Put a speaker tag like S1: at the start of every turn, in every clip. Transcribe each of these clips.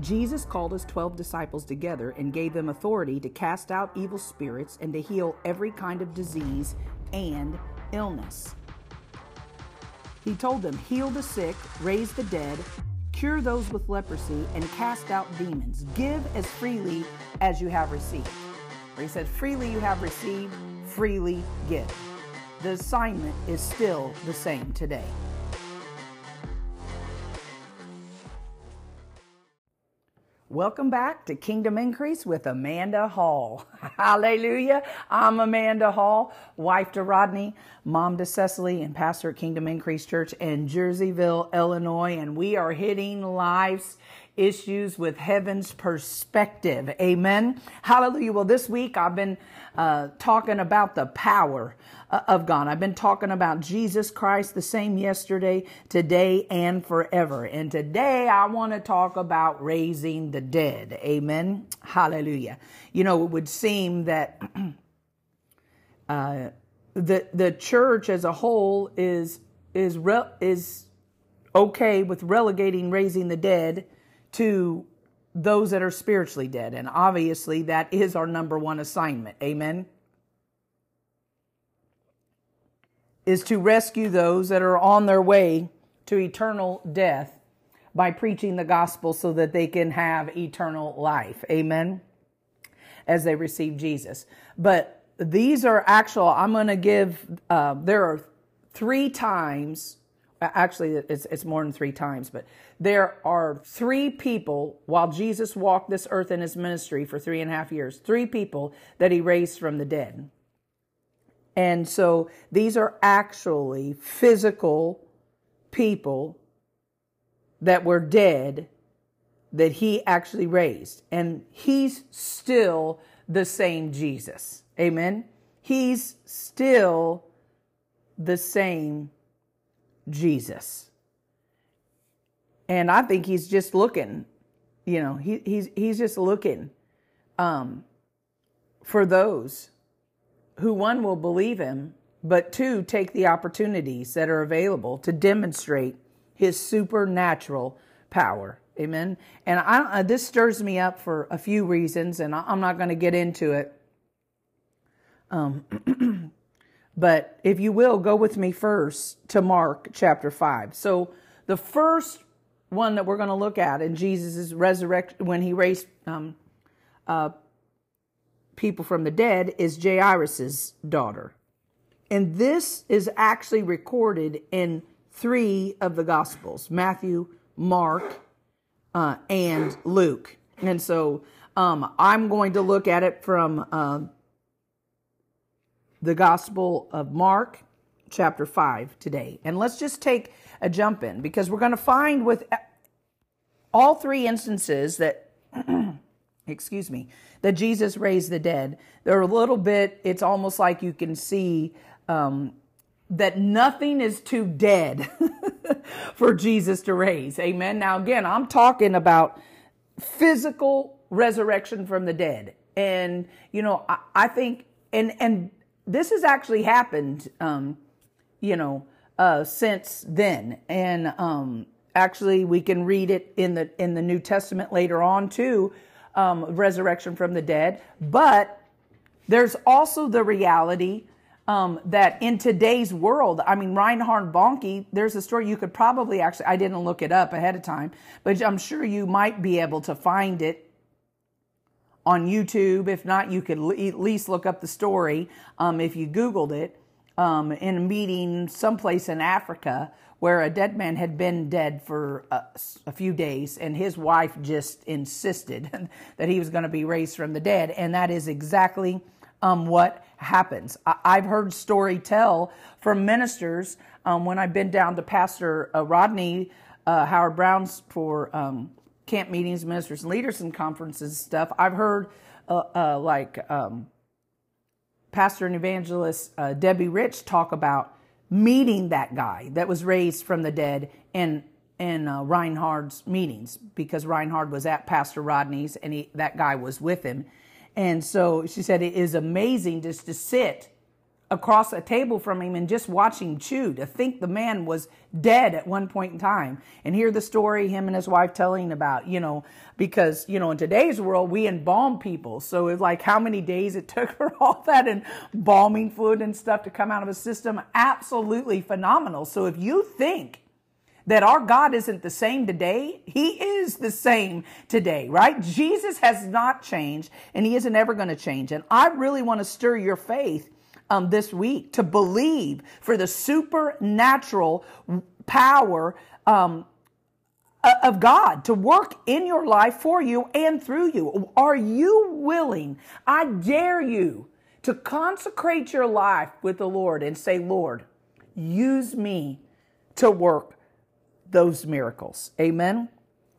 S1: Jesus called his 12 disciples together and gave them authority to cast out evil spirits and to heal every kind of disease and illness. He told them, Heal the sick, raise the dead, cure those with leprosy, and cast out demons. Give as freely as you have received. Or he said, Freely you have received, freely give. The assignment is still the same today. Welcome back to Kingdom Increase with Amanda Hall. Hallelujah. I'm Amanda Hall, wife to Rodney, mom to Cecily, and pastor at Kingdom Increase Church in Jerseyville, Illinois. And we are hitting life's issues with heaven's perspective. Amen. Hallelujah. Well, this week I've been uh, talking about the power of God. I've been talking about Jesus Christ, the same yesterday, today, and forever. And today I want to talk about raising the dead. Amen. Hallelujah. You know, it would seem that uh, the the church as a whole is is re- is okay with relegating raising the dead to those that are spiritually dead. And obviously, that is our number one assignment. Amen. Is to rescue those that are on their way to eternal death by preaching the gospel so that they can have eternal life. Amen. As they receive Jesus. But these are actual, I'm going to give, uh, there are three times actually it's, it's more than three times but there are three people while jesus walked this earth in his ministry for three and a half years three people that he raised from the dead and so these are actually physical people that were dead that he actually raised. And he's still the same jesus. Amen? He's still the same Jesus. And I think he's just looking, you know, he, he's, he's just looking um, for those who, one, will believe him, but two, take the opportunities that are available to demonstrate his supernatural power. Amen. And I, this stirs me up for a few reasons, and I'm not going to get into it. Um, But if you will, go with me first to Mark chapter 5. So the first one that we're going to look at in Jesus' resurrection, when he raised um, uh, people from the dead, is Jairus' daughter. And this is actually recorded in three of the Gospels Matthew, Mark, uh, and Luke. And so um, I'm going to look at it from uh, the Gospel of Mark, chapter 5, today. And let's just take a jump in because we're going to find with all three instances that, excuse me, that Jesus raised the dead, they're a little bit, it's almost like you can see um, that nothing is too dead for Jesus to raise. Amen. Now, again, I'm talking about physical resurrection from the dead. And, you know, I, I think, and, and this has actually happened, um, you know, uh, since then, and um, actually we can read it in the in the New Testament later on too, um, resurrection from the dead. But there's also the reality um, that in today's world, I mean, Reinhard Bonnke, there's a story you could probably actually, I didn't look it up ahead of time, but I'm sure you might be able to find it on YouTube. If not, you could at least look up the story um, if you Googled it um, in a meeting someplace in Africa where a dead man had been dead for a, a few days and his wife just insisted that he was going to be raised from the dead. And that is exactly um, what happens. I, have heard story tell from ministers um, when I've been down to Pastor uh, Rodney uh, Howard-Browne's for um, camp meetings, ministers, and leaders and conferences stuff, I've heard uh, uh, like um, pastor and evangelist uh, Debbie Rich talk about meeting that guy that was raised from the dead in in uh, Reinhard's meetings because Reinhard was at Pastor Rodney's and he, that guy was with him, and so she said it is amazing just to sit across a table from him and just watch him chew to think the man was dead at one point in time and hear the story him and his wife telling about you know because you know in today's world we embalm people so it's like how many days it took for all that embalming fluid and stuff to come out of a system absolutely phenomenal so if you think that our God isn't the same today. He is the same today, right? Jesus has not changed and he isn't ever going to change. And I really want to stir your faith um, this week to believe for the supernatural power um, of God to work in your life for you and through you. Are you willing? I dare you to consecrate your life with the Lord and say, Lord, use me to work those miracles. Amen.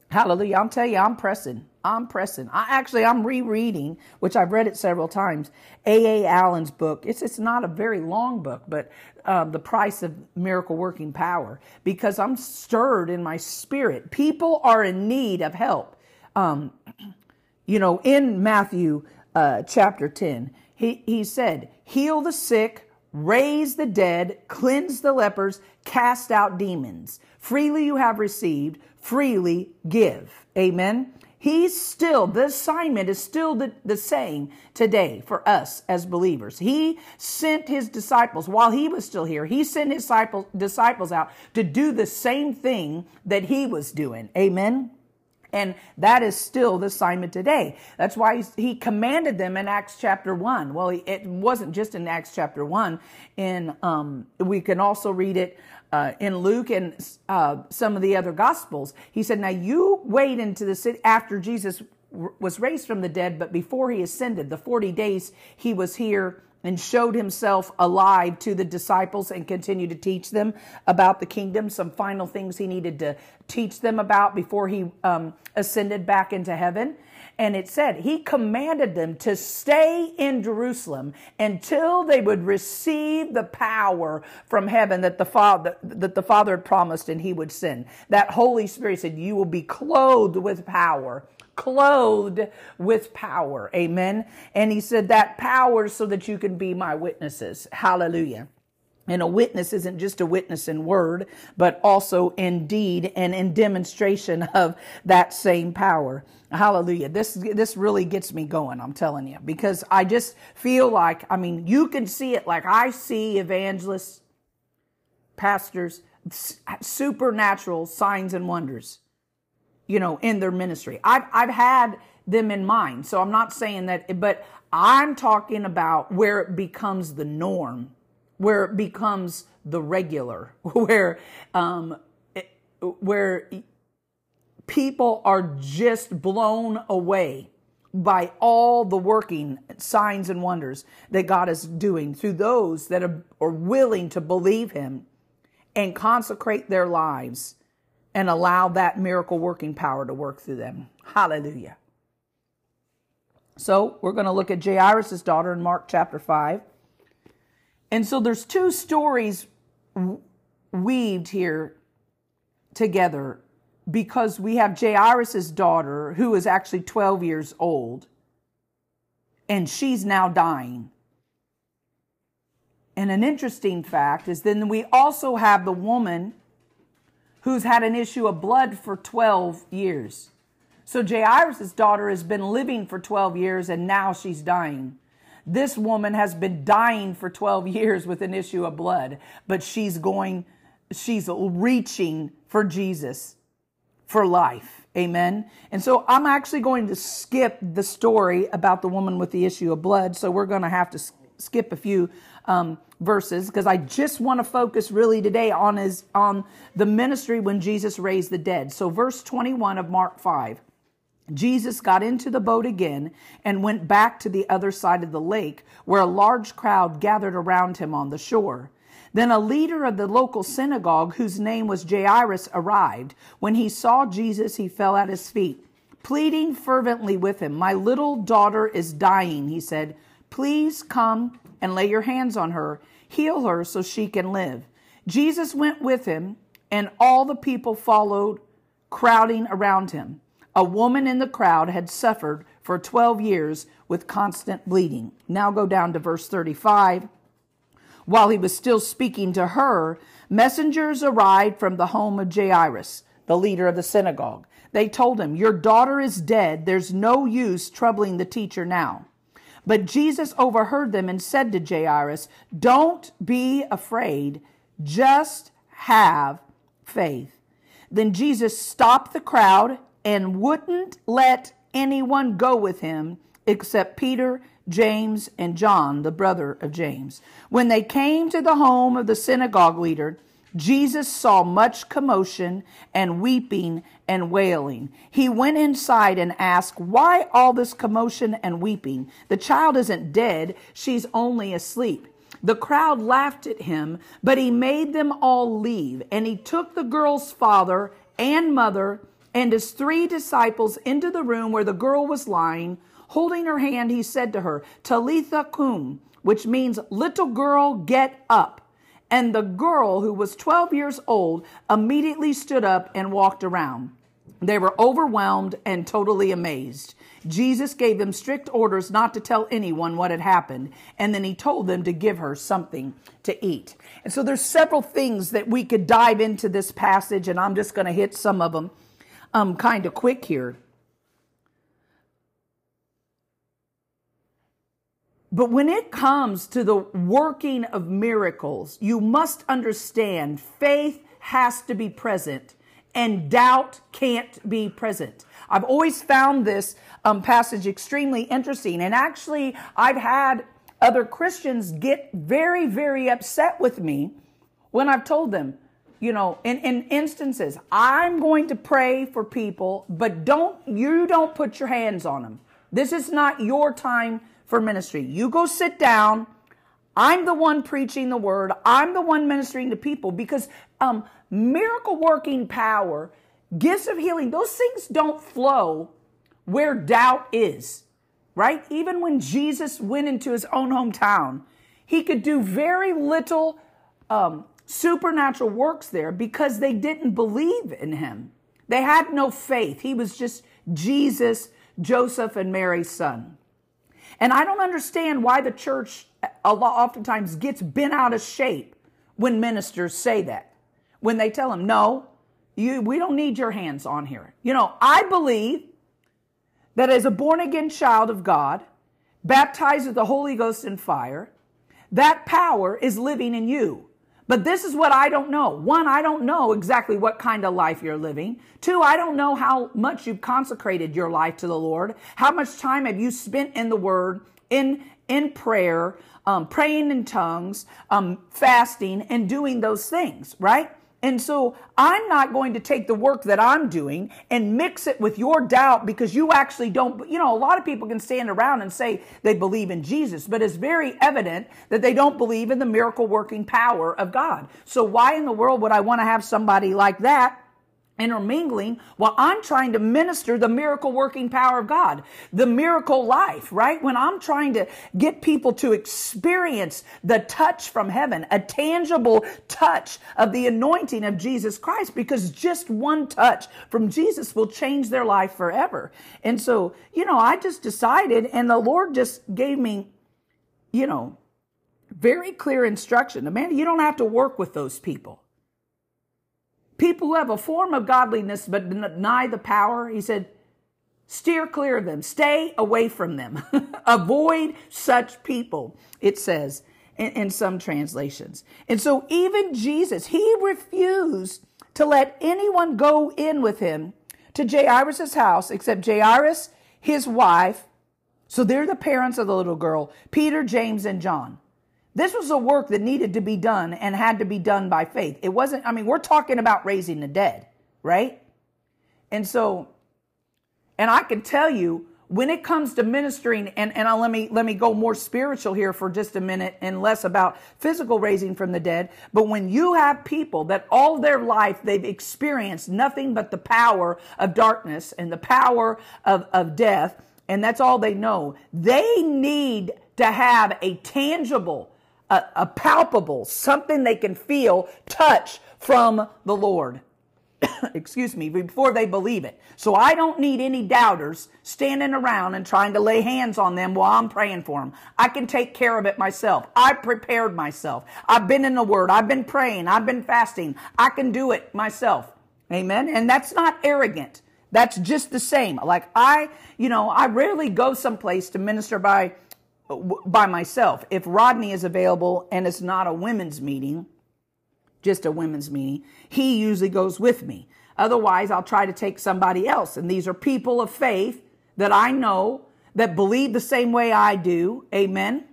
S1: Hallelujah. I'm telling you, I'm pressing. I'm pressing. I actually I'm rereading, which I've read it several times. A. A. Allen's book. It's it's not a very long book, but um, the price of miracle working power because I'm stirred in my spirit. People are in need of help. Um, you know, in Matthew uh, chapter ten, he he said, "Heal the sick, raise the dead, cleanse the lepers, cast out demons. Freely you have received." freely give. Amen. He's still, the assignment is still the, the same today for us as believers. He sent his disciples while he was still here. He sent his disciples, disciples out to do the same thing that he was doing. Amen. And that is still the assignment today. That's why he commanded them in Acts chapter 1. Well, it wasn't just in Acts chapter 1. In, um, we can also read it uh, in Luke and uh, some of the other Gospels. He said, Now you wait into the city after Jesus was raised from the dead, but before he ascended, the 40 days he was here and showed himself alive to the disciples and continued to teach them about the kingdom, some final things he needed to teach them about before he um, ascended back into heaven. And it said, He commanded them to stay in Jerusalem until they would receive the power from heaven that the Father, that the Father had promised and He would send. That Holy Spirit said, You will be clothed with power clothed with power. Amen. And he said that power so that you can be my witnesses. Hallelujah. And a witness isn't just a witness in word, but also in deed and in demonstration of that same power. Hallelujah. This, this really gets me going, I'm telling you, because I just feel like, I mean, you can see it like I see evangelists, pastors, supernatural signs and wonders, you know, in their ministry. I've, I've had them in mind. So I'm not saying that, but I'm talking about where it becomes the norm where it becomes the regular, where um, it, where people are just blown away by all the working signs and wonders that God is doing through those that are, are willing to believe Him and consecrate their lives and allow that miracle working power to work through them. Hallelujah. So we're going to look at Jairus' daughter in Mark chapter 5. And so there's two stories weaved here together because we have Jairus' daughter who is actually 12 years old and she's now dying. And an interesting fact is then we also have the woman who's had an issue of blood for 12 years. So Jairus' daughter has been living for 12 years and now she's dying. This woman has been dying for 12 years with an issue of blood, but she's going, she's reaching for Jesus for life. Amen. And so I'm actually going to skip the story about the woman with the issue of blood. So we're going to have to skip a few um, verses because I just want to focus really today on his on the ministry when Jesus raised the dead. So verse 21 of Mark 5. Jesus got into the boat again and went back to the other side of the lake, where a large crowd gathered around him on the shore. Then a leader of the local synagogue, whose name was Jairus, arrived. When he saw Jesus, he fell at his feet, pleading fervently with him. My little daughter is dying, he said. Please come and lay your hands on her, heal her so she can live. Jesus went with him, and all the people followed, crowding around him. A woman in the crowd had suffered for 12 years with constant bleeding. Now go down to verse 35. While he was still speaking to her, messengers arrived from the home of Jairus, the leader of the synagogue. They told him, Your daughter is dead. There's no use troubling the teacher now. But Jesus overheard them and said to Jairus, Don't be afraid, just have faith. Then Jesus stopped the crowd and wouldn't let anyone go with him except Peter, James, and John, the brother of James. When they came to the home of the synagogue leader, Jesus saw much commotion and weeping and wailing. He went inside and asked, Why all this commotion and weeping? The child isn't dead, she's only asleep. The crowd laughed at him, but he made them all leave. And he took the girl's father and mother and his three disciples into the room where the girl was lying. Holding her hand, he said to her, Talitha cum, which means, Little girl, get up. And the girl, who was 12 years old, immediately stood up and walked around. They were overwhelmed and totally amazed. Jesus gave them strict orders not to tell anyone what had happened, and then he told them to give her something to eat. And so there's several things that we could dive into this passage, and I'm just going to hit some of them um, kind of quick here. But when it comes to the working of miracles, you must understand faith has to be present and doubt can't be present. I've always found this um, passage extremely interesting. And actually, I've had other Christians get very, very upset with me when I've told them, you know, in, in instances, I'm going to pray for people, but don't, you don't put your hands on them. This is not your time for ministry. You go sit down. I'm the one preaching the word. I'm the one ministering to people because um, miracle working power, gifts of healing, those things don't flow where doubt is, right? Even when Jesus went into his own hometown, he could do very little um, supernatural works there because they didn't believe in him. They had no faith. He was just Jesus, Joseph, and Mary's son. And I don't understand why the church a lot oftentimes gets bent out of shape when ministers say that. When they tell them, no, you, we don't need your hands on here. You know, I believe that as a born again child of God, baptized with the Holy Ghost and fire, that power is living in you. But this is what I don't know. One, I don't know exactly what kind of life you're living. Two, I don't know how much you've consecrated your life to the Lord. How much time have you spent in the Word, in in prayer, um, praying in tongues, um, fasting, and doing those things, right? And so I'm not going to take the work that I'm doing and mix it with your doubt because you actually don't, you know, a lot of people can stand around and say they believe in Jesus, but it's very evident that they don't believe in the miracle working power of God. So why in the world would I want to have somebody like that intermingling while I'm trying to minister the miracle working power of God, the miracle life, right? When I'm trying to get people to experience the touch from heaven, a tangible touch of the anointing of Jesus Christ, because just one touch from Jesus will change their life forever. And so, you know, I just decided and the Lord just gave me, you know, very clear instruction. Amanda, you don't have to work with those people people who have a form of godliness but deny the power, he said, steer clear of them, stay away from them, avoid such people, it says in, in, some translations. And so even Jesus, he refused to let anyone go in with him to Jairus' house except Jairus, his wife. So they're the parents of the little girl, Peter, James, and John. This was a work that needed to be done and had to be done by faith. It wasn't, I mean, we're talking about raising the dead, right? And so, and I can tell you, when it comes to ministering, and, and I'll, let me let me go more spiritual here for just a minute and less about physical raising from the dead. But when you have people that all their life they've experienced nothing but the power of darkness and the power of, of death, and that's all they know, they need to have a tangible a, a palpable, something they can feel, touch from the Lord. excuse me, before they believe it. So I don't need any doubters standing around and trying to lay hands on them while I'm praying for them. I can take care of it myself. I prepared myself. I've been in the Word. I've been praying. I've been fasting. I can do it myself. Amen. And that's not arrogant. That's just the same. Like I, you know, I rarely go someplace to minister by by myself. If Rodney is available and it's not a women's meeting, just a women's meeting, he usually goes with me. Otherwise, I'll try to take somebody else. And these are people of faith that I know that believe the same way I do. Amen.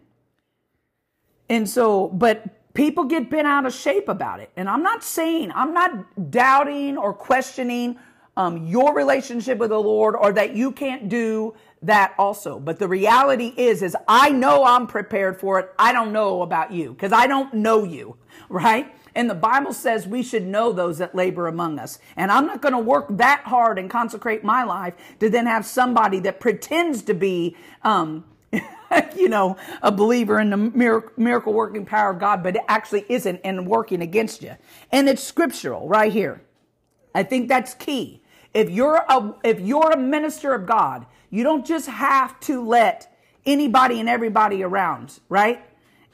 S1: And so, but people get bent out of shape about it. And I'm not saying, I'm not doubting or questioning um, your relationship with the Lord or that you can't do that also. But the reality is, is I know I'm prepared for it. I don't know about you because I don't know you, right? And the Bible says we should know those that labor among us. And I'm not going to work that hard and consecrate my life to then have somebody that pretends to be, um, you know, a believer in the miracle working power of God, but it actually isn't and working against you. And it's scriptural right here. I think that's key. If you're a, if you're a minister of God, you don't just have to let anybody and everybody around, right?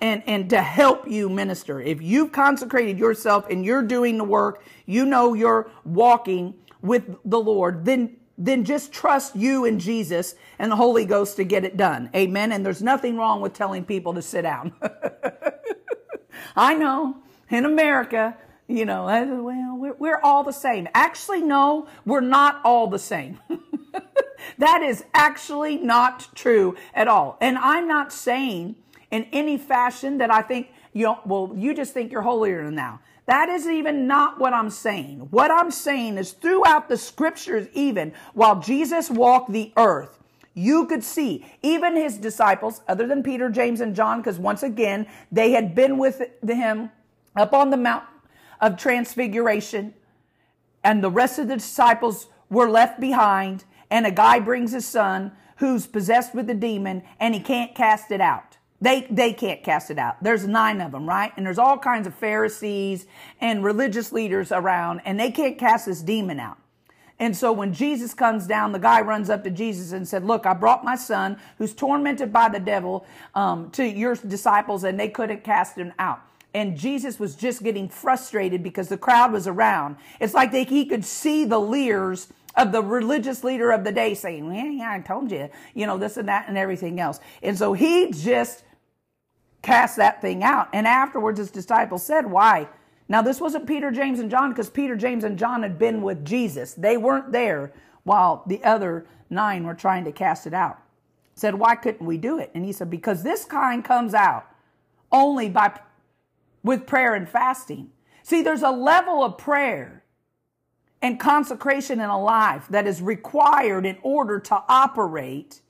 S1: And, and to help you minister. If you've consecrated yourself and you're doing the work, you know you're walking with the Lord, then then just trust you and Jesus and the Holy Ghost to get it done. Amen. And there's nothing wrong with telling people to sit down. I know in America, you know, well, we're, we're all the same. Actually, no, we're not all the same. that is actually not true at all. And I'm not saying in any fashion that I think, you know, well, you just think you're holier than thou. That is even not what I'm saying. What I'm saying is throughout the scriptures, even while Jesus walked the earth, you could see even his disciples, other than Peter, James, and John, because once again, they had been with him up on the Mount of Transfiguration, and the rest of the disciples were left behind, and a guy brings his son who's possessed with a demon, and he can't cast it out. They, they can't cast it out. There's nine of them, right? And there's all kinds of Pharisees and religious leaders around, and they can't cast this demon out. And so when Jesus comes down, the guy runs up to Jesus and said, Look, I brought my son who's tormented by the devil um, to your disciples, and they couldn't cast him out. And Jesus was just getting frustrated because the crowd was around. It's like they, he could see the leers of the religious leader of the day saying, well, yeah, I told you, you know, this and that and everything else. And so he just cast that thing out. And afterwards, his disciples said, Why? Now, this wasn't Peter, James, and John because Peter, James, and John had been with Jesus. They weren't there while the other nine were trying to cast it out. Said, Why couldn't we do it? And he said, Because this kind comes out only by with prayer and fasting. See, there's a level of prayer and consecration in a life that is required in order to operate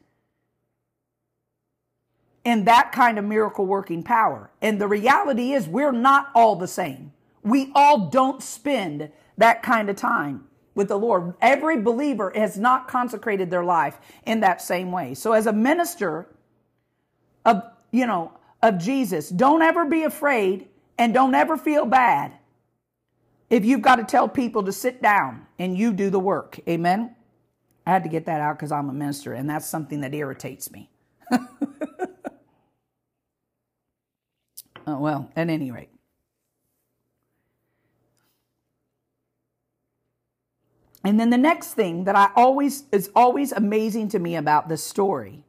S1: in that kind of miracle working power. And the reality is, we're not all the same. We all don't spend that kind of time with the Lord. Every believer has not consecrated their life in that same way. So, as a minister of, you know, of Jesus, don't ever be afraid and don't ever feel bad if you've got to tell people to sit down and you do the work. Amen. I had to get that out because I'm a minister, and that's something that irritates me. Uh, well, at any rate. And then the next thing that I always is always amazing to me about this story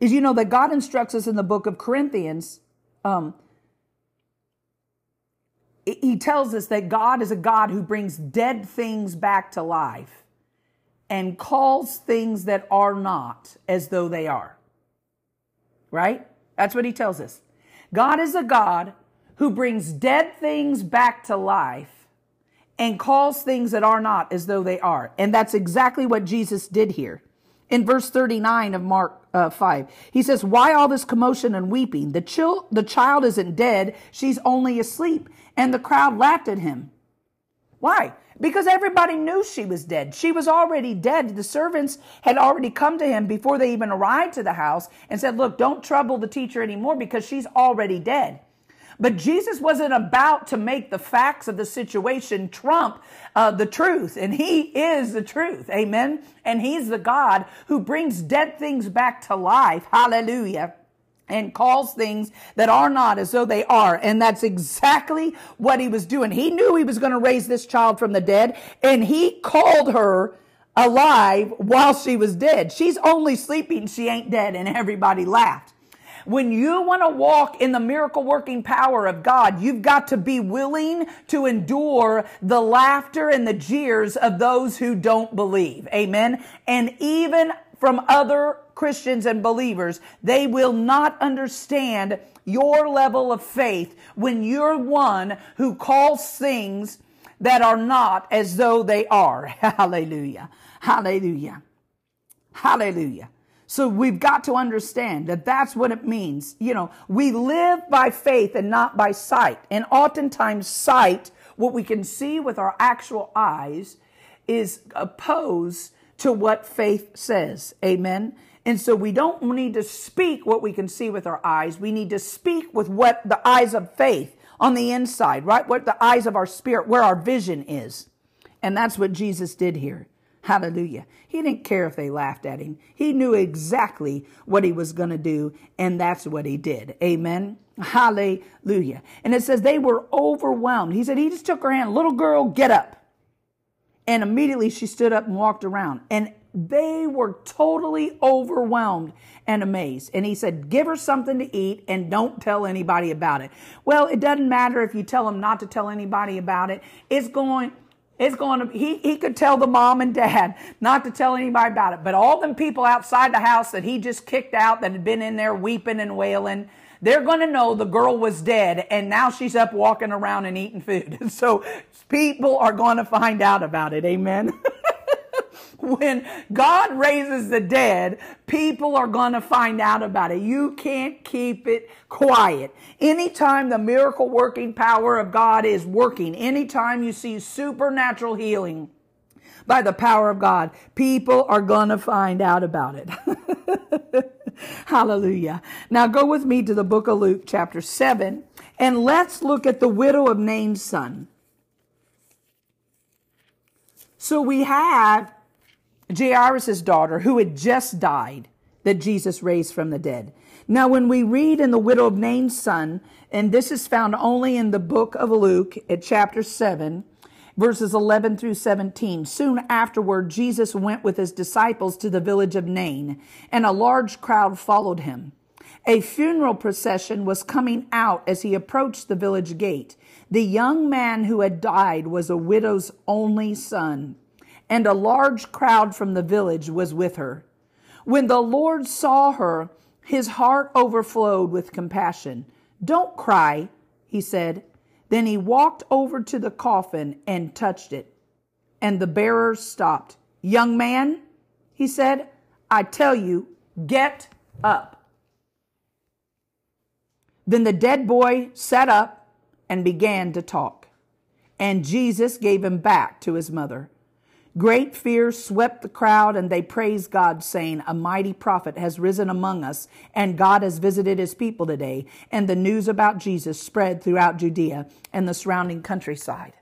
S1: is you know that God instructs us in the book of Corinthians. Um, he tells us that God is a God who brings dead things back to life and calls things that are not as though they are. Right? That's what he tells us. God is a God who brings dead things back to life and calls things that are not as though they are. And that's exactly what Jesus did here. In verse 39 of Mark uh, 5, he says, Why all this commotion and weeping? The, the child isn't dead, she's only asleep. And the crowd laughed at him. Why? Because everybody knew she was dead. She was already dead. The servants had already come to him before they even arrived to the house and said, Look, don't trouble the teacher anymore because she's already dead. But Jesus wasn't about to make the facts of the situation trump uh, the truth. And He is the truth. Amen. And He's the God who brings dead things back to life. Hallelujah and calls things that are not as though they are. And that's exactly what he was doing. He knew he was going to raise this child from the dead, and he called her alive while she was dead. She's only sleeping, she ain't dead, and everybody laughed. When you want to walk in the miracle working power of God, you've got to be willing to endure the laughter and the jeers of those who don't believe. Amen. And even from other Christians and believers, they will not understand your level of faith when you're one who calls things that are not as though they are. Hallelujah. Hallelujah. Hallelujah. So we've got to understand that that's what it means. You know, we live by faith and not by sight. And oftentimes, sight, what we can see with our actual eyes, is opposed to what faith says. Amen. And so we don't need to speak what we can see with our eyes. We need to speak with what the eyes of faith on the inside, right? What the eyes of our spirit, where our vision is. And that's what Jesus did here. Hallelujah. He didn't care if they laughed at him. He knew exactly what he was going to do, and that's what he did. Amen. Hallelujah. And it says they were overwhelmed. He said, He just took her hand, little girl, get up. And immediately she stood up and walked around. And they were totally overwhelmed and amazed. And he said, Give her something to eat and don't tell anybody about it. Well, it doesn't matter if you tell them not to tell anybody about it. It's going, it's going to, he, he could tell the mom and dad not to tell anybody about it. But all them people outside the house that he just kicked out that had been in there weeping and wailing, they're going to know the girl was dead and now she's up walking around and eating food. So people are going to find out about it. Amen. when God raises the dead, people are going to find out about it. You can't keep it quiet. Anytime the miracle working power of God is working, anytime you see supernatural healing, by the power of God, people are going to find out about it. Hallelujah. Now go with me to the book of Luke, chapter 7, and let's look at the widow of Nain's son. So we have Jairus' daughter who had just died that Jesus raised from the dead. Now, when we read in the widow of Nain's son, and this is found only in the book of Luke at chapter 7, verses 11 through 17. Soon afterward, Jesus went with his disciples to the village of Nain, and a large crowd followed him. A funeral procession was coming out as he approached the village gate. The young man who had died was a widow's only son, and a large crowd from the village was with her. When the Lord saw her, his heart overflowed with compassion. Don't cry, he said. Then he walked over to the coffin and touched it. And the bearer stopped. Young man, he said, I tell you, get up. Then the dead boy sat up and began to talk. And Jesus gave him back to his mother. Great fear swept the crowd, and they praised God, saying, A mighty prophet has risen among us, and God has visited his people today. And the news about Jesus spread throughout Judea and the surrounding countryside.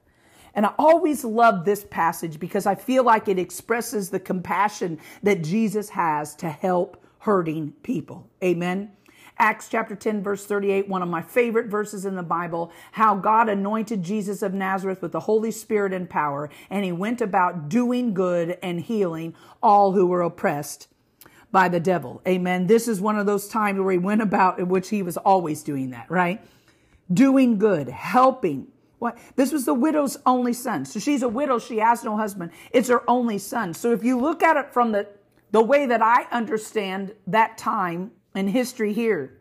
S1: And I always love this passage because I feel like it expresses the compassion that Jesus has to help hurting people. Amen. Acts chapter 10, verse 38, one of my favorite verses in the Bible, how God anointed Jesus of Nazareth with the Holy Spirit and power, and he went about doing good and healing all who were oppressed by the devil. Amen. This is one of those times where he went about in which he was always doing that, right? Doing good, helping. What? This was the widow's only son. So she's a widow. She has no husband. It's her only son. So if you look at it from the, the way that I understand that time in history here.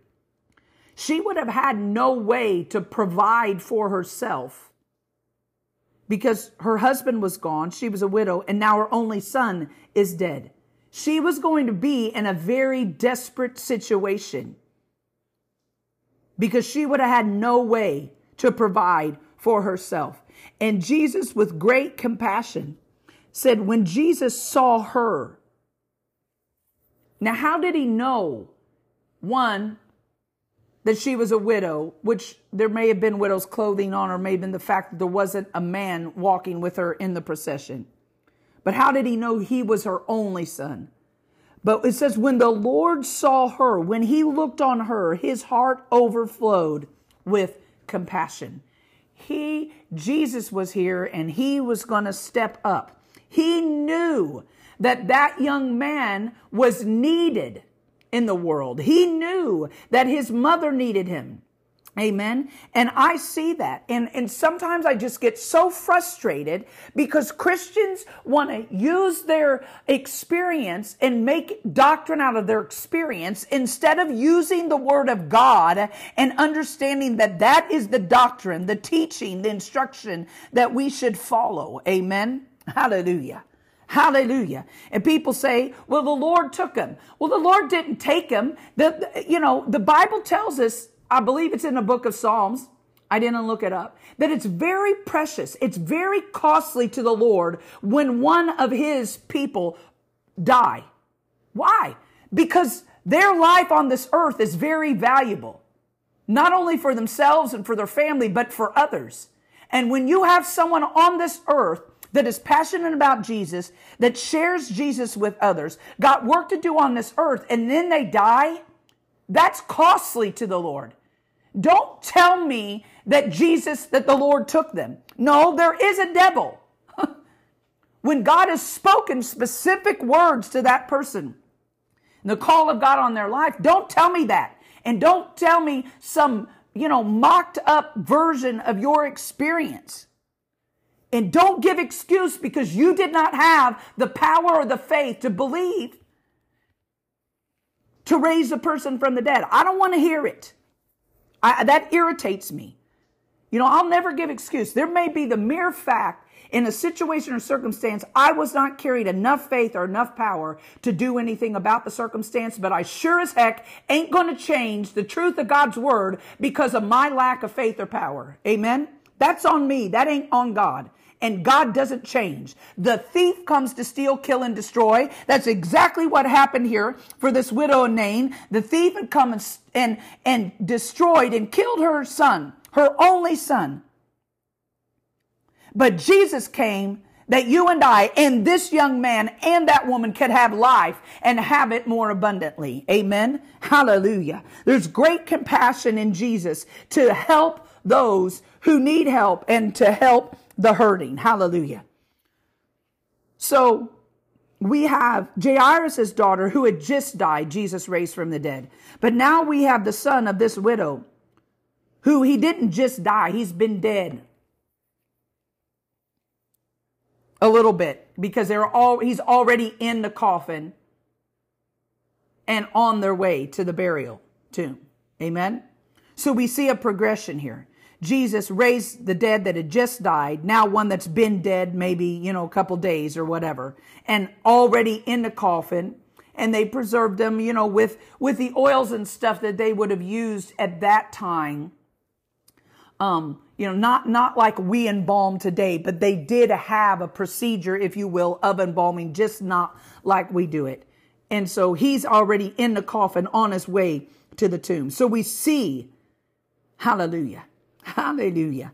S1: She would have had no way to provide for herself because her husband was gone. She was a widow, and now her only son is dead. She was going to be in a very desperate situation because she would have had no way to provide for herself. And Jesus, with great compassion, said, When Jesus saw her, now how did he know one, that she was a widow, which there may have been widow's clothing on, or may have been the fact that there wasn't a man walking with her in the procession. But how did he know he was her only son? But it says, when the Lord saw her, when he looked on her, his heart overflowed with compassion. He, Jesus was here and he was going to step up. He knew that that young man was needed in the world. He knew that his mother needed him. Amen. And I see that. And, and sometimes I just get so frustrated because Christians want to use their experience and make doctrine out of their experience instead of using the word of God and understanding that that is the doctrine, the teaching, the instruction that we should follow. Amen. Hallelujah. Hallelujah. And people say, well, the Lord took him. Well, the Lord didn't take him. The, you know, the Bible tells us, I believe it's in the book of Psalms. I didn't look it up. That it's very precious. It's very costly to the Lord when one of his people die. Why? Because their life on this earth is very valuable. Not only for themselves and for their family, but for others. And when you have someone on this earth that is passionate about Jesus, that shares Jesus with others, got work to do on this earth, and then they die, that's costly to the Lord. Don't tell me that Jesus, that the Lord took them. No, there is a devil. when God has spoken specific words to that person, the call of God on their life, don't tell me that. And don't tell me some, you know, mocked up version of your experience. And don't give excuse because you did not have the power or the faith to believe to raise a person from the dead. I don't want to hear it. I, that irritates me. You know, I'll never give excuse. There may be the mere fact in a situation or circumstance, I was not carried enough faith or enough power to do anything about the circumstance, but I sure as heck ain't going to change the truth of God's word because of my lack of faith or power. Amen. That's on me. That ain't on God and God doesn't change. The thief comes to steal, kill, and destroy. That's exactly what happened here for this widow in Nain. The thief had come and, and, and destroyed and killed her son, her only son. But Jesus came that you and I and this young man and that woman could have life and have it more abundantly. Amen. Hallelujah. There's great compassion in Jesus to help those who need help and to help the hurting. Hallelujah. So we have Jairus' daughter who had just died, Jesus raised from the dead. But now we have the son of this widow who he didn't just die, he's been dead. A little bit because they're all he's already in the coffin and on their way to the burial tomb. Amen. So we see a progression here. Jesus raised the dead that had just died, now one that's been dead maybe, you know, a couple days or whatever, and already in the coffin. And they preserved them, you know, with, with the oils and stuff that they would have used at that time. Um, you know, not, not like we embalm today, but they did have a procedure, if you will, of embalming, just not like we do it. And so he's already in the coffin on his way to the tomb. So we see, hallelujah, Hallelujah.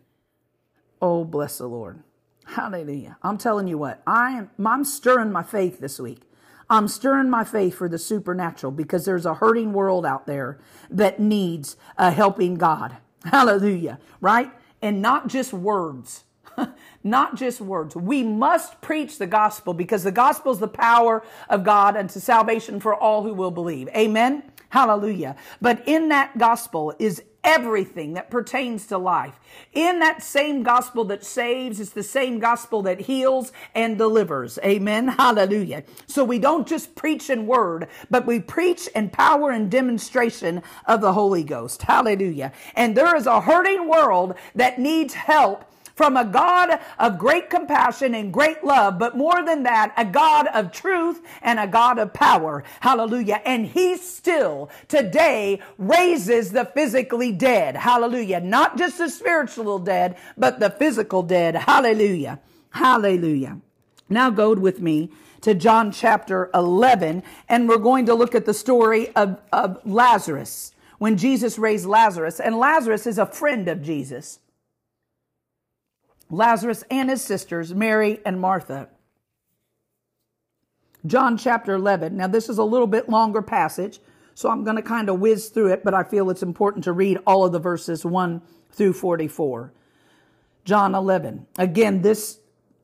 S1: Oh, bless the Lord. Hallelujah. I'm telling you what, I am, I'm stirring my faith this week. I'm stirring my faith for the supernatural because there's a hurting world out there that needs a helping God. Hallelujah. Right? And not just words. not just words. We must preach the gospel because the gospel is the power of God unto salvation for all who will believe. Amen. Hallelujah. But in that gospel is everything that pertains to life. In that same gospel that saves, it's the same gospel that heals and delivers. Amen. Hallelujah. So we don't just preach in word, but we preach in power and demonstration of the Holy Ghost. Hallelujah. And there is a hurting world that needs help from a God of great compassion and great love, but more than that, a God of truth and a God of power. Hallelujah. And he still today raises the physically dead. Hallelujah. Not just the spiritual dead, but the physical dead. Hallelujah. Hallelujah. Now go with me to John chapter 11, and we're going to look at the story of, of Lazarus. when Jesus raised Lazarus, and Lazarus is a friend of Jesus. Lazarus and his sisters, Mary and Martha. John chapter 11. Now, this is a little bit longer passage, so I'm going to kind of whiz through it, but I feel it's important to read all of the verses 1 through 44. John 11. Again, this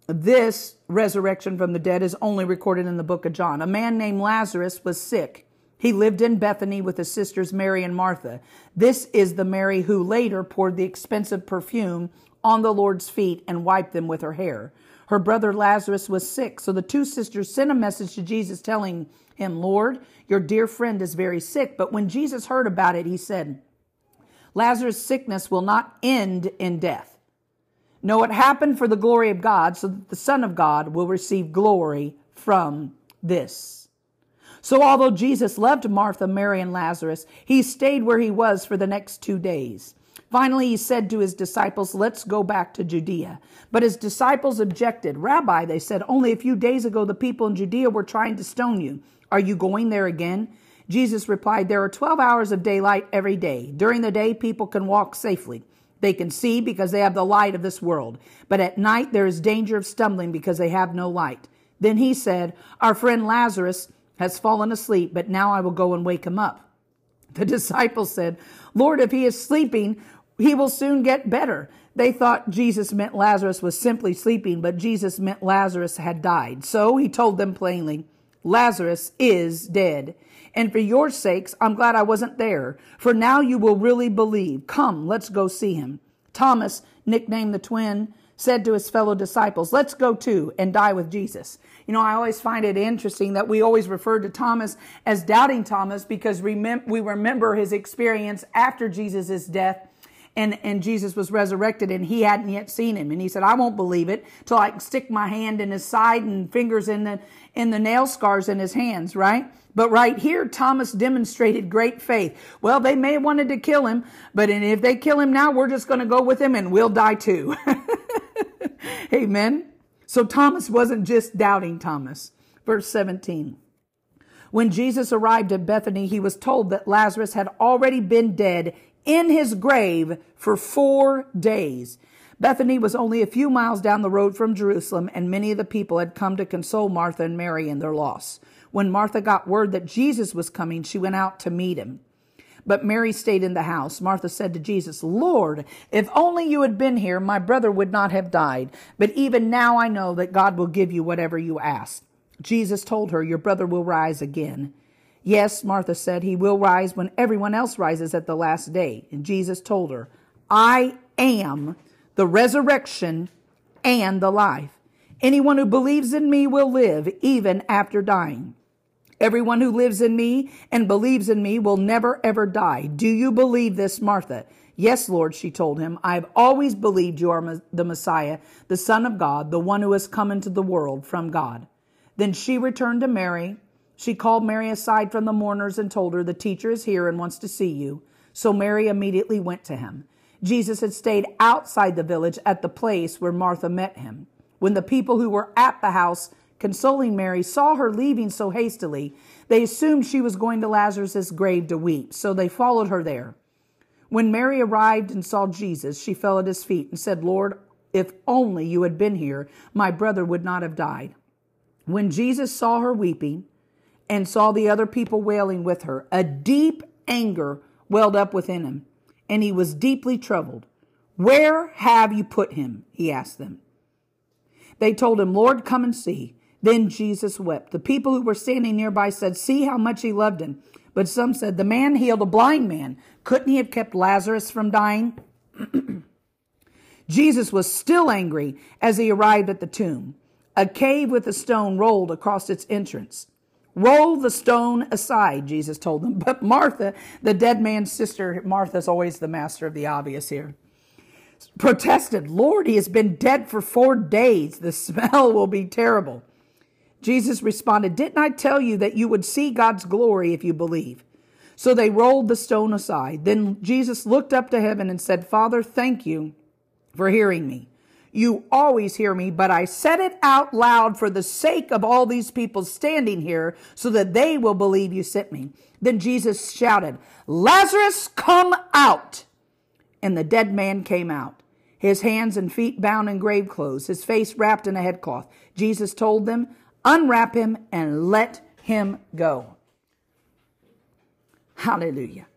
S1: this resurrection from the dead is only recorded in the book of John. A man named Lazarus was sick. He lived in Bethany with his sisters Mary and Martha. This is the Mary who later poured the expensive perfume on the Lord's feet and wiped them with her hair. Her brother Lazarus was sick, so the two sisters sent a message to Jesus telling him, Lord, your dear friend is very sick. But when Jesus heard about it, he said, Lazarus' sickness will not end in death. No, it happened for the glory of God, so that the Son of God will receive glory from this. So, although Jesus loved Martha, Mary, and Lazarus, he stayed where he was for the next two days. Finally, he said to his disciples, Let's go back to Judea. But his disciples objected. Rabbi, they said, only a few days ago the people in Judea were trying to stone you. Are you going there again? Jesus replied, There are 12 hours of daylight every day. During the day, people can walk safely. They can see because they have the light of this world. But at night there is danger of stumbling because they have no light. Then he said, Our friend Lazarus has fallen asleep, but now I will go and wake him up. The disciples said, Lord, if he is sleeping, he will soon get better. They thought Jesus meant Lazarus was simply sleeping, but Jesus meant Lazarus had died. So he told them plainly, Lazarus is dead. And for your sakes, I'm glad I wasn't there, for now you will really believe. Come, let's go see him. Thomas, nicknamed the twin, said to his fellow disciples, Let's go too and die with Jesus. You know, I always find it interesting that we always refer to Thomas as doubting Thomas because we remember his experience after Jesus' death and, and Jesus was resurrected and he hadn't yet seen him. And he said, I won't believe it till I stick my hand in his side and fingers in the, in the nail scars in his hands, right? But right here, Thomas demonstrated great faith. Well, they may have wanted to kill him, but if they kill him now, we're just going to go with him and we'll die too. Amen. So Thomas wasn't just doubting Thomas. Verse 17. When Jesus arrived at Bethany, he was told that Lazarus had already been dead in his grave for four days. Bethany was only a few miles down the road from Jerusalem, and many of the people had come to console Martha and Mary in their loss. When Martha got word that Jesus was coming, she went out to meet him. But Mary stayed in the house. Martha said to Jesus, Lord, if only you had been here, my brother would not have died. But even now I know that God will give you whatever you ask. Jesus told her, Your brother will rise again. Yes, Martha said, he will rise when everyone else rises at the last day. And Jesus told her, I am the resurrection and the life. Anyone who believes in me will live even after dying. Everyone who lives in me and believes in me will never ever die. Do you believe this, Martha? Yes, Lord, she told him. I have always believed you are the Messiah, the Son of God, the one who has come into the world from God. Then she returned to Mary she called Mary aside from the mourners and told her, The teacher is here and wants to see you. So Mary immediately went to him. Jesus had stayed outside the village at the place where Martha met him. When the people who were at the house consoling Mary saw her leaving so hastily, they assumed she was going to Lazarus' grave to weep, so they followed her there. When Mary arrived and saw Jesus, she fell at his feet and said, Lord, if only you had been here, my brother would not have died. When Jesus saw her weeping, and saw the other people wailing with her. A deep anger welled up within him, and he was deeply troubled. Where have you put him? He asked them. They told him, Lord, come and see. Then Jesus wept. The people who were standing nearby said, See how much he loved him. But some said, The man healed a blind man. Couldn't he have kept Lazarus from dying? Jesus was still angry as he arrived at the tomb. A cave with a stone rolled across its entrance. Roll the stone aside, Jesus told them. But Martha, the dead man's sister, Martha's always the master of the obvious here, protested, Lord, he has been dead for four days. The smell will be terrible. Jesus responded, Didn't I tell you that you would see God's glory if you believe? So they rolled the stone aside. Then Jesus looked up to heaven and said, Father, thank you for hearing me. You always hear me, but I said it out loud for the sake of all these people standing here so that they will believe you sent me. Then Jesus shouted, Lazarus, come out. And the dead man came out, his hands and feet bound in grave clothes, his face wrapped in a headcloth. Jesus told them, Unwrap him and let him go. Hallelujah.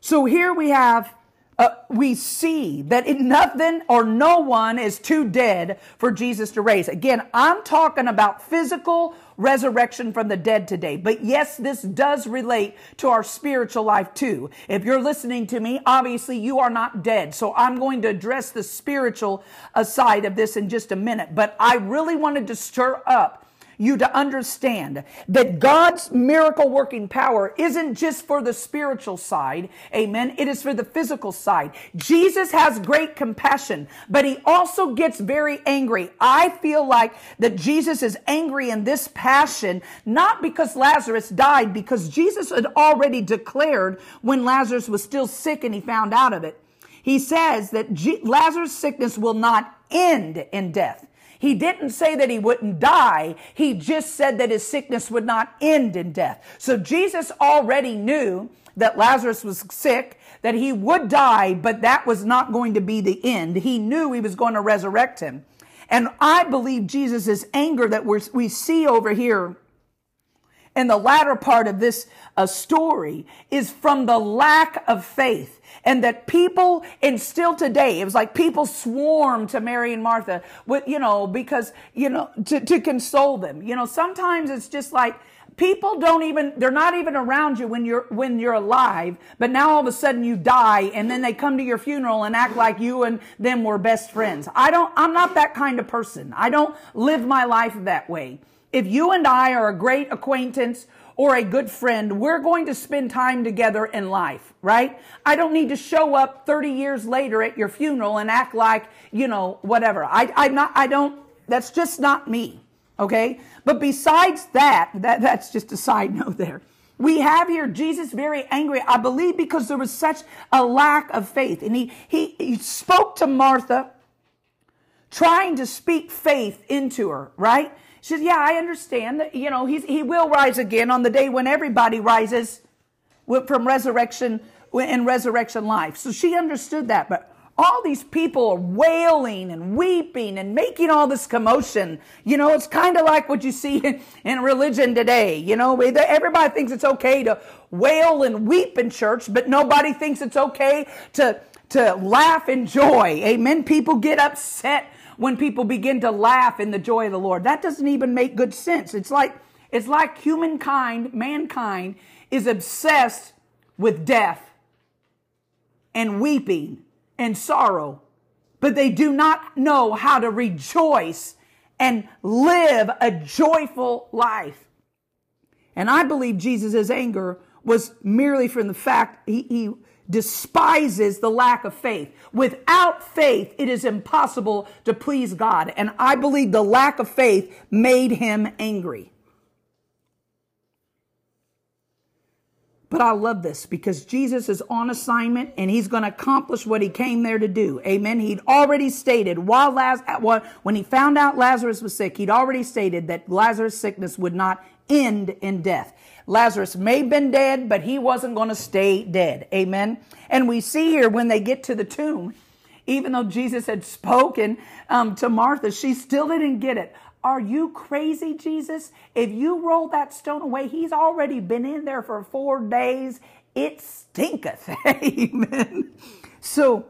S1: So here we have uh, we see that nothing or no one is too dead for Jesus to raise. Again, I'm talking about physical resurrection from the dead today. But yes, this does relate to our spiritual life too. If you're listening to me, obviously you are not dead. So I'm going to address the spiritual uh, side of this in just a minute. But I really wanted to stir up you to understand that God's miracle working power isn't just for the spiritual side. Amen. It is for the physical side. Jesus has great compassion, but he also gets very angry. I feel like that Jesus is angry in this passion, not because Lazarus died, because Jesus had already declared when Lazarus was still sick and he found out of it. He says that G- Lazarus' sickness will not end in death. He didn't say that he wouldn't die. He just said that his sickness would not end in death. So Jesus already knew that Lazarus was sick, that he would die, but that was not going to be the end. He knew he was going to resurrect him. And I believe Jesus' anger that we see over here in the latter part of this uh, story is from the lack of faith and that people and still today it was like people swarm to mary and martha with you know because you know to, to console them. You know sometimes it's just like people don't even they're not even around you when you're when you're alive but now all of a sudden you die and then they come to your funeral and act like you and them were best friends. I don't i'm not that kind of person. I don't live my life that way. If you and i are a great acquaintance or a good friend, we're going to spend time together in life, right? I don't need to show up 30 years later at your funeral and act like, you know, whatever. I, I'm not, I don't, that's just not me. Okay. But besides that, that, that's just a side note there. We have here Jesus very angry, I believe, because there was such a lack of faith. And he, he, he spoke to Martha, trying to speak faith into her, right? She says, Yeah, I understand that, you know, he's, he will rise again on the day when everybody rises from resurrection in resurrection life. So she understood that. But all these people are wailing and weeping and making all this commotion. You know, it's kind of like what you see in, in, religion today. You know, everybody thinks it's okay to wail and weep in church, but nobody thinks it's okay to, to laugh and joy. Amen. People get upset when people begin to laugh in the joy of the Lord. That doesn't even make good sense. It's like, it's like humankind, mankind is obsessed with death and weeping and sorrow, but they do not know how to rejoice and live a joyful life. And I believe Jesus' anger was merely from the fact he, he despises the lack of faith. Without faith, it is impossible to please God. And I believe the lack of faith made him angry. But I love this because Jesus is on assignment and he's going to accomplish what he came there to do. Amen. He'd already stated while Laz- when he found out Lazarus was sick, he'd already stated that Lazarus' sickness would not end in death. Lazarus may have been dead, but he wasn't going to stay dead. Amen. And we see here when they get to the tomb, even though Jesus had spoken um, to Martha, she still didn't get it. Are you crazy, Jesus? If you roll that stone away, he's already been in there for four days. It stinketh. Amen. So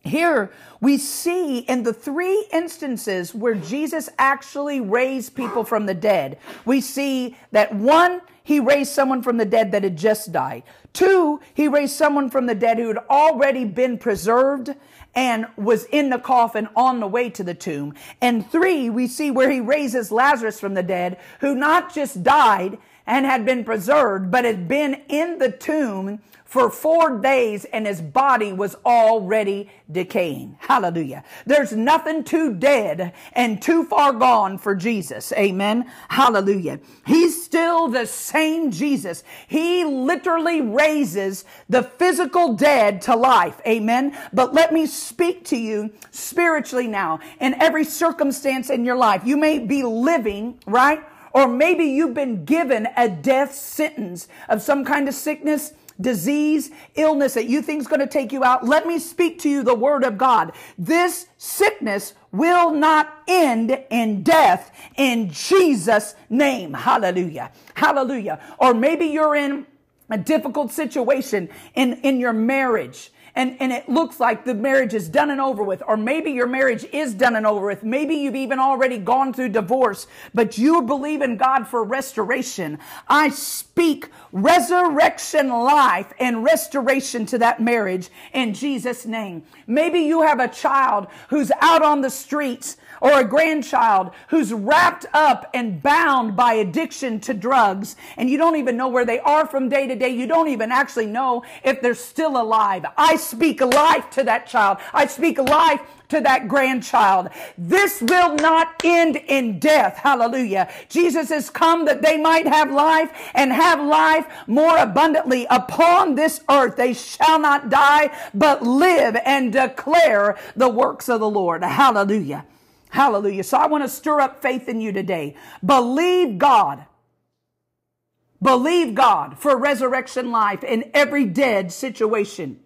S1: here we see in the three instances where Jesus actually raised people from the dead, we see that one, he raised someone from the dead that had just died. Two, he raised someone from the dead who had already been preserved and was in the coffin on the way to the tomb. And three, we see where he raises Lazarus from the dead, who not just died and had been preserved, but had been in the tomb for four days and his body was already decaying. Hallelujah. There's nothing too dead and too far gone for Jesus. Amen. Hallelujah. He's still the same Jesus. He literally raises the physical dead to life. Amen. But let me speak to you spiritually now in every circumstance in your life. You may be living, right? Or maybe you've been given a death sentence of some kind of sickness disease, illness that you think is going to take you out, let me speak to you the word of God. This sickness will not end in death in Jesus' name. Hallelujah. Hallelujah. Or maybe you're in a difficult situation in, in your marriage and, and it looks like the marriage is done and over with, or maybe your marriage is done and over with. Maybe you've even already gone through divorce, but you believe in God for restoration. I speak resurrection life and restoration to that marriage in Jesus' name. Maybe you have a child who's out on the streets or a grandchild who's wrapped up and bound by addiction to drugs and you don't even know where they are from day to day. You don't even actually know if they're still alive. I speak life to that child. I speak life to that grandchild. This will not end in death. Hallelujah. Jesus has come that they might have life and have life more abundantly upon this earth. They shall not die, but live and declare the works of the Lord. Hallelujah. Hallelujah. So I want to stir up faith in you today. Believe God. Believe God for resurrection life in every dead situation.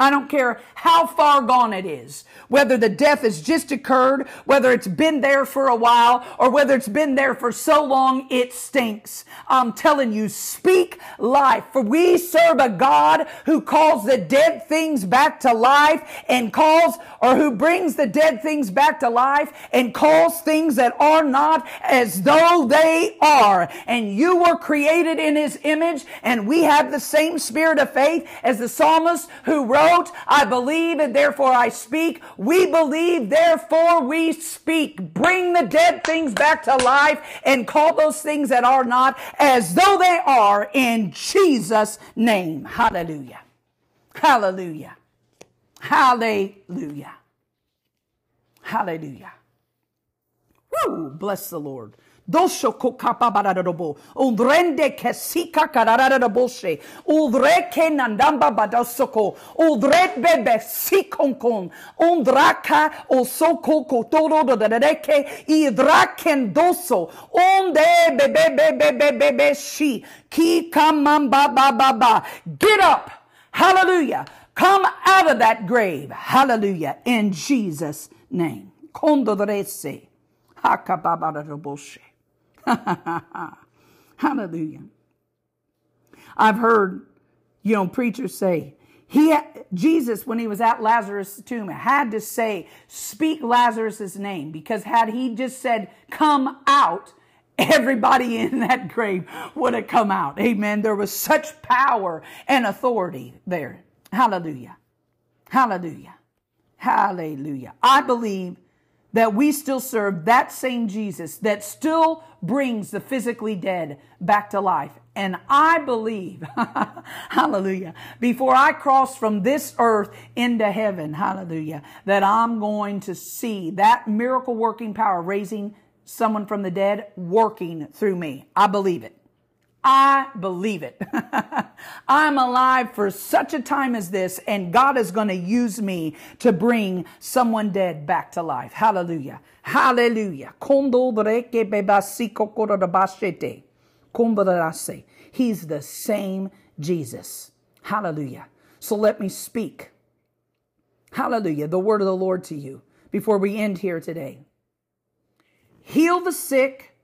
S1: I don't care how far gone it is, whether the death has just occurred, whether it's been there for a while, or whether it's been there for so long it stinks. I'm telling you, speak life. For we serve a God who calls the dead things back to life and calls, or who brings the dead things back to life and calls things that are not as though they are. And you were created in his image, and we have the same spirit of faith as the psalmist who wrote I believe and therefore I speak. We believe, therefore we speak. Bring the dead things back to life and call those things that are not as though they are in Jesus' name. Hallelujah. Hallelujah. Hallelujah. Hallelujah. Woo! Bless the Lord. Dosho kokapabarabo. Udrende kesika kararaboshe. Udreke nandamba badosoko. Udret bebe sikonkon. Undraka osoko kotoro dodareke. Idraken doso. Onde bebe bebe bebe bebe shi. Ki kamamba ba ba ba. Get up. Hallelujah. Come out of that grave. Hallelujah. In Jesus' name. Hallelujah. I've heard, you know, preachers say, he, Jesus, when he was at Lazarus' tomb, had to say, speak Lazarus' name, because had he just said, come out, everybody in that grave would have come out. Amen. There was such power and authority there. Hallelujah. Hallelujah. Hallelujah. I believe that we still serve that same Jesus that still brings the physically dead back to life. And I believe, hallelujah, before I cross from this earth into heaven, hallelujah, that I'm going to see that miracle working power raising someone from the dead working through me. I believe it. I believe it. I'm alive for such a time as this, and God is going to use me to bring someone dead back to life. Hallelujah. Hallelujah. He's the same Jesus. Hallelujah. So let me speak. Hallelujah. The word of the Lord to you before we end here today. Heal the sick,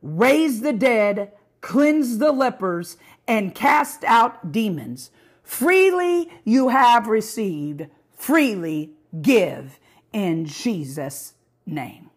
S1: raise the dead, cleanse the lepers, and cast out demons. Freely you have received, freely give in Jesus' name.